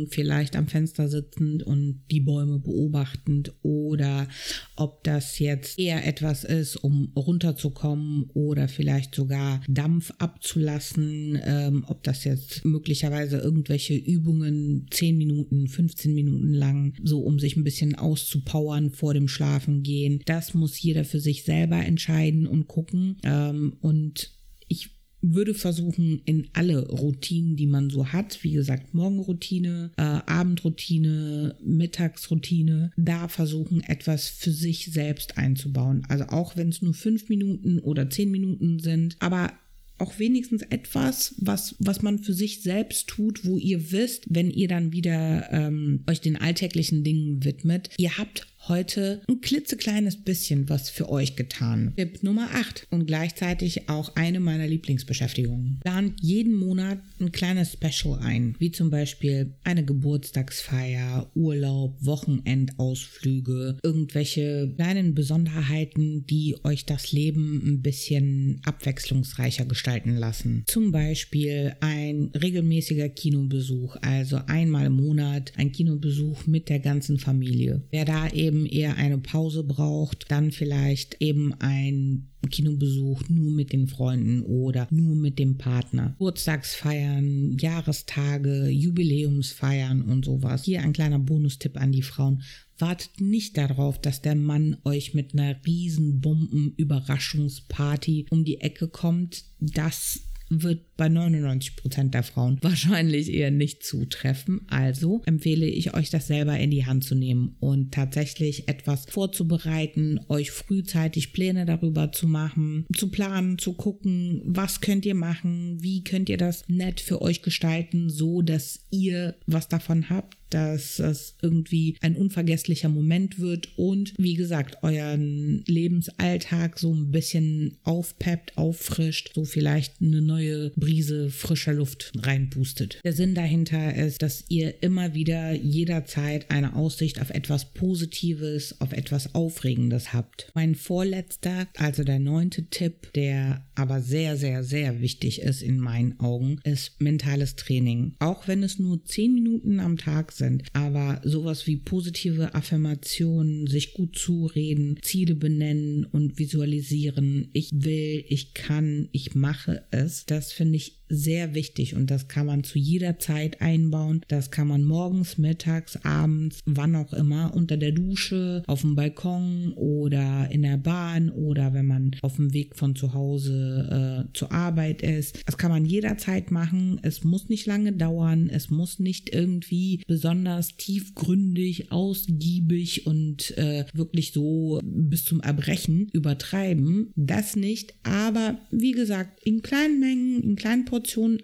vielleicht am Fenster sitzend und die Bäume beobachtend oder ob das jetzt eher etwas ist, um runterzukommen oder vielleicht sogar Dampf abzulassen, ähm, ob das jetzt möglicherweise irgendwelche Übungen 10 Minuten, 15 Minuten lang, so um sich ein bisschen auszupowern vor dem Schlafengehen. Das muss jeder für sich selber entscheiden und gucken. Ähm, und ich würde versuchen, in alle Routinen, die man so hat, wie gesagt, Morgenroutine, äh, Abendroutine, Mittagsroutine, da versuchen, etwas für sich selbst einzubauen. Also auch wenn es nur fünf Minuten oder zehn Minuten sind, aber auch wenigstens etwas, was, was man für sich selbst tut, wo ihr wisst, wenn ihr dann wieder ähm, euch den alltäglichen Dingen widmet, ihr habt heute ein klitzekleines bisschen was für euch getan. Tipp Nummer 8 und gleichzeitig auch eine meiner Lieblingsbeschäftigungen. Plant jeden Monat ein kleines Special ein, wie zum Beispiel eine Geburtstagsfeier, Urlaub, Wochenendausflüge, irgendwelche kleinen Besonderheiten, die euch das Leben ein bisschen abwechslungsreicher gestalten lassen. Zum Beispiel ein regelmäßiger Kinobesuch, also einmal im Monat ein Kinobesuch mit der ganzen Familie. Wer da eben eben eher eine Pause braucht, dann vielleicht eben ein Kinobesuch nur mit den Freunden oder nur mit dem Partner. Geburtstagsfeiern, Jahrestage, Jubiläumsfeiern und sowas. Hier ein kleiner Bonustipp an die Frauen. Wartet nicht darauf, dass der Mann euch mit einer riesen Bomben-Überraschungsparty um die Ecke kommt. Das wird bei 99 Prozent der Frauen wahrscheinlich eher nicht zutreffen. Also empfehle ich euch, das selber in die Hand zu nehmen und tatsächlich etwas vorzubereiten, euch frühzeitig Pläne darüber zu machen, zu planen, zu gucken, was könnt ihr machen, wie könnt ihr das nett für euch gestalten, so dass ihr was davon habt dass es irgendwie ein unvergesslicher Moment wird und wie gesagt, euren Lebensalltag so ein bisschen aufpeppt, auffrischt, so vielleicht eine neue Brise frischer Luft reinpustet. Der Sinn dahinter ist, dass ihr immer wieder jederzeit eine Aussicht auf etwas Positives, auf etwas Aufregendes habt. Mein vorletzter, also der neunte Tipp, der aber sehr, sehr, sehr wichtig ist in meinen Augen, ist mentales Training. Auch wenn es nur zehn Minuten am Tag sind, aber sowas wie positive Affirmationen, sich gut zureden, Ziele benennen und visualisieren, ich will, ich kann, ich mache es, das finde ich sehr wichtig und das kann man zu jeder Zeit einbauen. Das kann man morgens, mittags, abends, wann auch immer, unter der Dusche, auf dem Balkon oder in der Bahn oder wenn man auf dem Weg von zu Hause äh, zur Arbeit ist. Das kann man jederzeit machen. Es muss nicht lange dauern. Es muss nicht irgendwie besonders tiefgründig, ausgiebig und äh, wirklich so bis zum Erbrechen übertreiben. Das nicht. Aber wie gesagt, in kleinen Mengen, in kleinen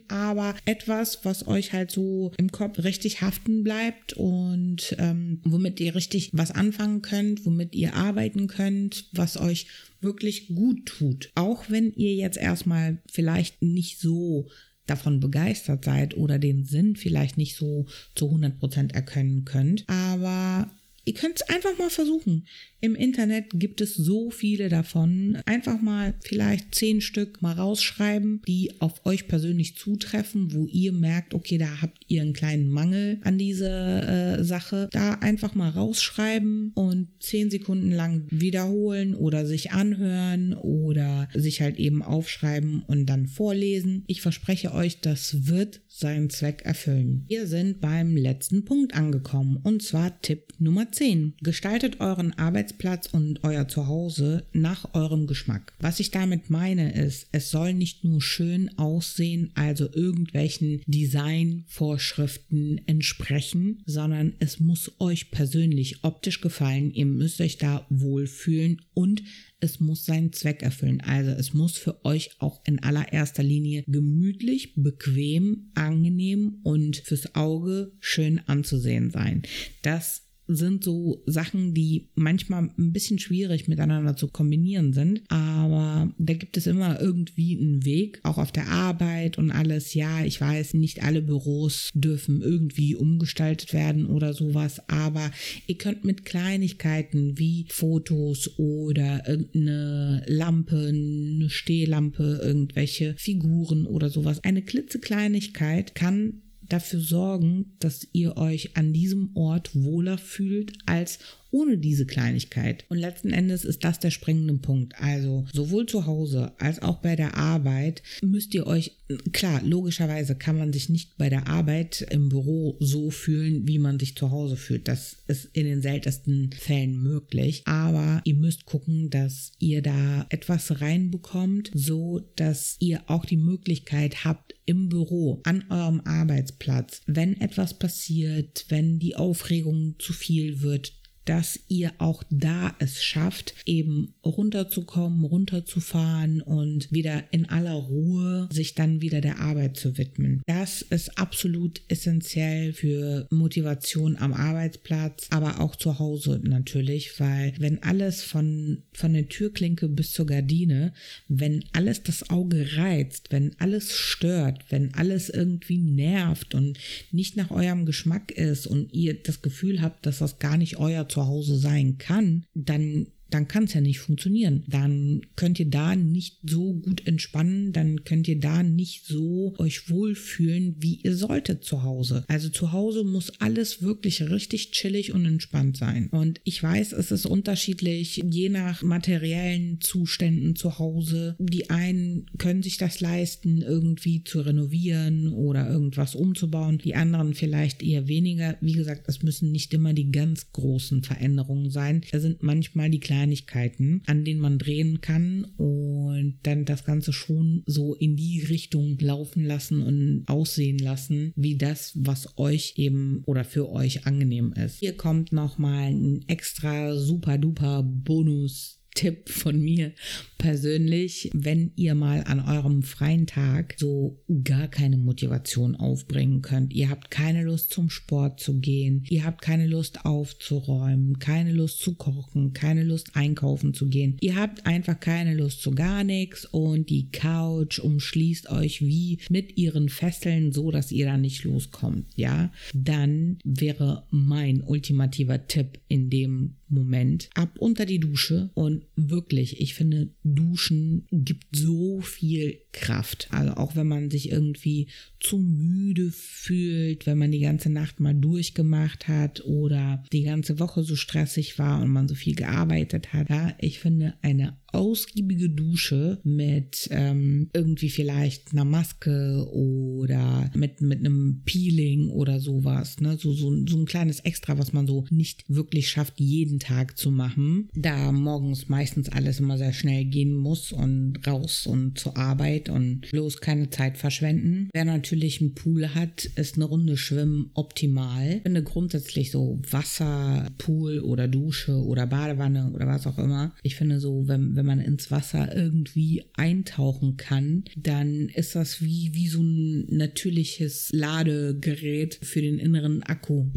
aber etwas, was euch halt so im Kopf richtig haften bleibt und ähm, womit ihr richtig was anfangen könnt, womit ihr arbeiten könnt, was euch wirklich gut tut. Auch wenn ihr jetzt erstmal vielleicht nicht so davon begeistert seid oder den Sinn vielleicht nicht so zu 100% erkennen könnt. Aber ihr könnt es einfach mal versuchen. Im Internet gibt es so viele davon. Einfach mal vielleicht zehn Stück mal rausschreiben, die auf euch persönlich zutreffen, wo ihr merkt, okay, da habt ihr einen kleinen Mangel an dieser äh, Sache. Da einfach mal rausschreiben und zehn Sekunden lang wiederholen oder sich anhören oder sich halt eben aufschreiben und dann vorlesen. Ich verspreche euch, das wird seinen Zweck erfüllen. Wir sind beim letzten Punkt angekommen und zwar Tipp Nummer 10. Gestaltet euren Arbeits Arbeitsplatz und euer Zuhause nach eurem Geschmack. Was ich damit meine ist, es soll nicht nur schön aussehen, also irgendwelchen Designvorschriften entsprechen, sondern es muss euch persönlich optisch gefallen. Ihr müsst euch da wohlfühlen und es muss seinen Zweck erfüllen. Also es muss für euch auch in allererster Linie gemütlich, bequem, angenehm und fürs Auge schön anzusehen sein. Das sind so Sachen, die manchmal ein bisschen schwierig miteinander zu kombinieren sind. Aber da gibt es immer irgendwie einen Weg, auch auf der Arbeit und alles. Ja, ich weiß, nicht alle Büros dürfen irgendwie umgestaltet werden oder sowas, aber ihr könnt mit Kleinigkeiten wie Fotos oder irgendeine Lampe, eine Stehlampe, irgendwelche Figuren oder sowas, eine klitzekleinigkeit kann dafür sorgen, dass ihr euch an diesem Ort wohler fühlt als ohne diese Kleinigkeit. Und letzten Endes ist das der springende Punkt. Also sowohl zu Hause als auch bei der Arbeit müsst ihr euch, klar, logischerweise kann man sich nicht bei der Arbeit im Büro so fühlen, wie man sich zu Hause fühlt. Das ist in den seltensten Fällen möglich. Aber ihr müsst gucken, dass ihr da etwas reinbekommt, so dass ihr auch die Möglichkeit habt, im Büro, an eurem Arbeitsplatz, wenn etwas passiert, wenn die Aufregung zu viel wird, dass ihr auch da es schafft, eben runterzukommen, runterzufahren und wieder in aller Ruhe sich dann wieder der Arbeit zu widmen. Das ist absolut essentiell für Motivation am Arbeitsplatz, aber auch zu Hause natürlich, weil wenn alles von, von der Türklinke bis zur Gardine, wenn alles das Auge reizt, wenn alles stört, wenn alles irgendwie nervt und nicht nach eurem Geschmack ist und ihr das Gefühl habt, dass das gar nicht euer zu Hause sein kann, dann dann kann es ja nicht funktionieren. Dann könnt ihr da nicht so gut entspannen, dann könnt ihr da nicht so euch wohlfühlen, wie ihr solltet zu Hause. Also zu Hause muss alles wirklich richtig chillig und entspannt sein. Und ich weiß, es ist unterschiedlich, je nach materiellen Zuständen zu Hause. Die einen können sich das leisten, irgendwie zu renovieren oder irgendwas umzubauen. Die anderen vielleicht eher weniger. Wie gesagt, es müssen nicht immer die ganz großen Veränderungen sein. Da sind manchmal die kleinen Kleinigkeiten, an denen man drehen kann und dann das Ganze schon so in die Richtung laufen lassen und aussehen lassen, wie das, was euch eben oder für euch angenehm ist. Hier kommt nochmal ein extra super duper Bonus Tipp von mir persönlich, wenn ihr mal an eurem freien Tag so gar keine Motivation aufbringen könnt. Ihr habt keine Lust zum Sport zu gehen, ihr habt keine Lust aufzuräumen, keine Lust zu kochen, keine Lust einkaufen zu gehen. Ihr habt einfach keine Lust zu gar nichts und die Couch umschließt euch wie mit ihren Fesseln so, dass ihr da nicht loskommt, ja? Dann wäre mein ultimativer Tipp in dem Moment ab unter die Dusche und wirklich, ich finde, Duschen gibt so viel Kraft. Also auch wenn man sich irgendwie zu müde fühlt, wenn man die ganze Nacht mal durchgemacht hat oder die ganze Woche so stressig war und man so viel gearbeitet hat. Ja, ich finde, eine ausgiebige Dusche mit ähm, irgendwie vielleicht einer Maske oder mit, mit einem Peeling oder sowas. Ne? So, so, so ein kleines Extra, was man so nicht wirklich schafft, jeden Tag zu machen. Da morgens meistens alles immer sehr schnell gehen muss und raus und zur Arbeit und bloß keine Zeit verschwenden. Wer natürlich einen Pool hat, ist eine Runde schwimmen optimal. Ich finde grundsätzlich so Wasser, Pool oder Dusche oder Badewanne oder was auch immer. Ich finde so, wenn, wenn man ins Wasser irgendwie eintauchen kann, dann ist das wie, wie so ein natürliches Ladegerät für den inneren Akku.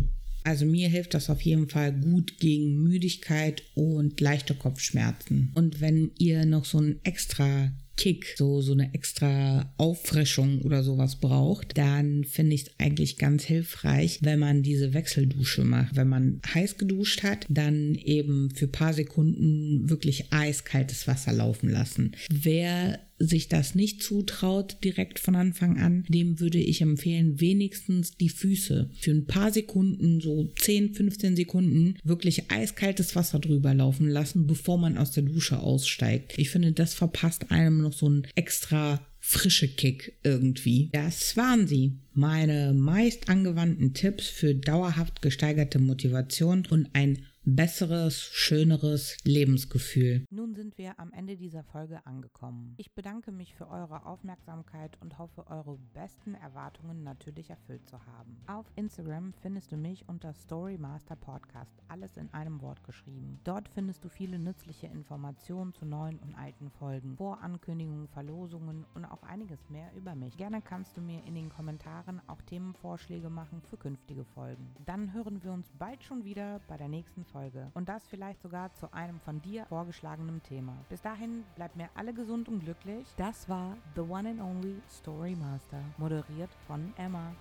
Also mir hilft das auf jeden Fall gut gegen Müdigkeit und leichte Kopfschmerzen. Und wenn ihr noch so ein extra Kick, so, so eine extra Auffrischung oder sowas braucht, dann finde ich es eigentlich ganz hilfreich, wenn man diese Wechseldusche macht. Wenn man heiß geduscht hat, dann eben für paar Sekunden wirklich eiskaltes Wasser laufen lassen. Wer sich das nicht zutraut direkt von Anfang an, dem würde ich empfehlen, wenigstens die Füße für ein paar Sekunden, so 10, 15 Sekunden, wirklich eiskaltes Wasser drüber laufen lassen, bevor man aus der Dusche aussteigt. Ich finde, das verpasst einem noch so ein extra frische Kick irgendwie. Das waren sie. Meine meist angewandten Tipps für dauerhaft gesteigerte Motivation und ein besseres, schöneres Lebensgefühl. Nun sind wir am Ende dieser Folge angekommen. Ich bedanke mich für eure Aufmerksamkeit und hoffe, eure besten Erwartungen natürlich erfüllt zu haben. Auf Instagram findest du mich unter Storymaster Podcast, alles in einem Wort geschrieben. Dort findest du viele nützliche Informationen zu neuen und alten Folgen, Vorankündigungen, Verlosungen und auch einiges mehr über mich. Gerne kannst du mir in den Kommentaren auch Themenvorschläge machen für künftige Folgen. Dann hören wir uns bald schon wieder bei der nächsten Folge Folge und das vielleicht sogar zu einem von dir vorgeschlagenen Thema. Bis dahin bleibt mir alle gesund und glücklich. Das war The One and Only Story Master, moderiert von Emma.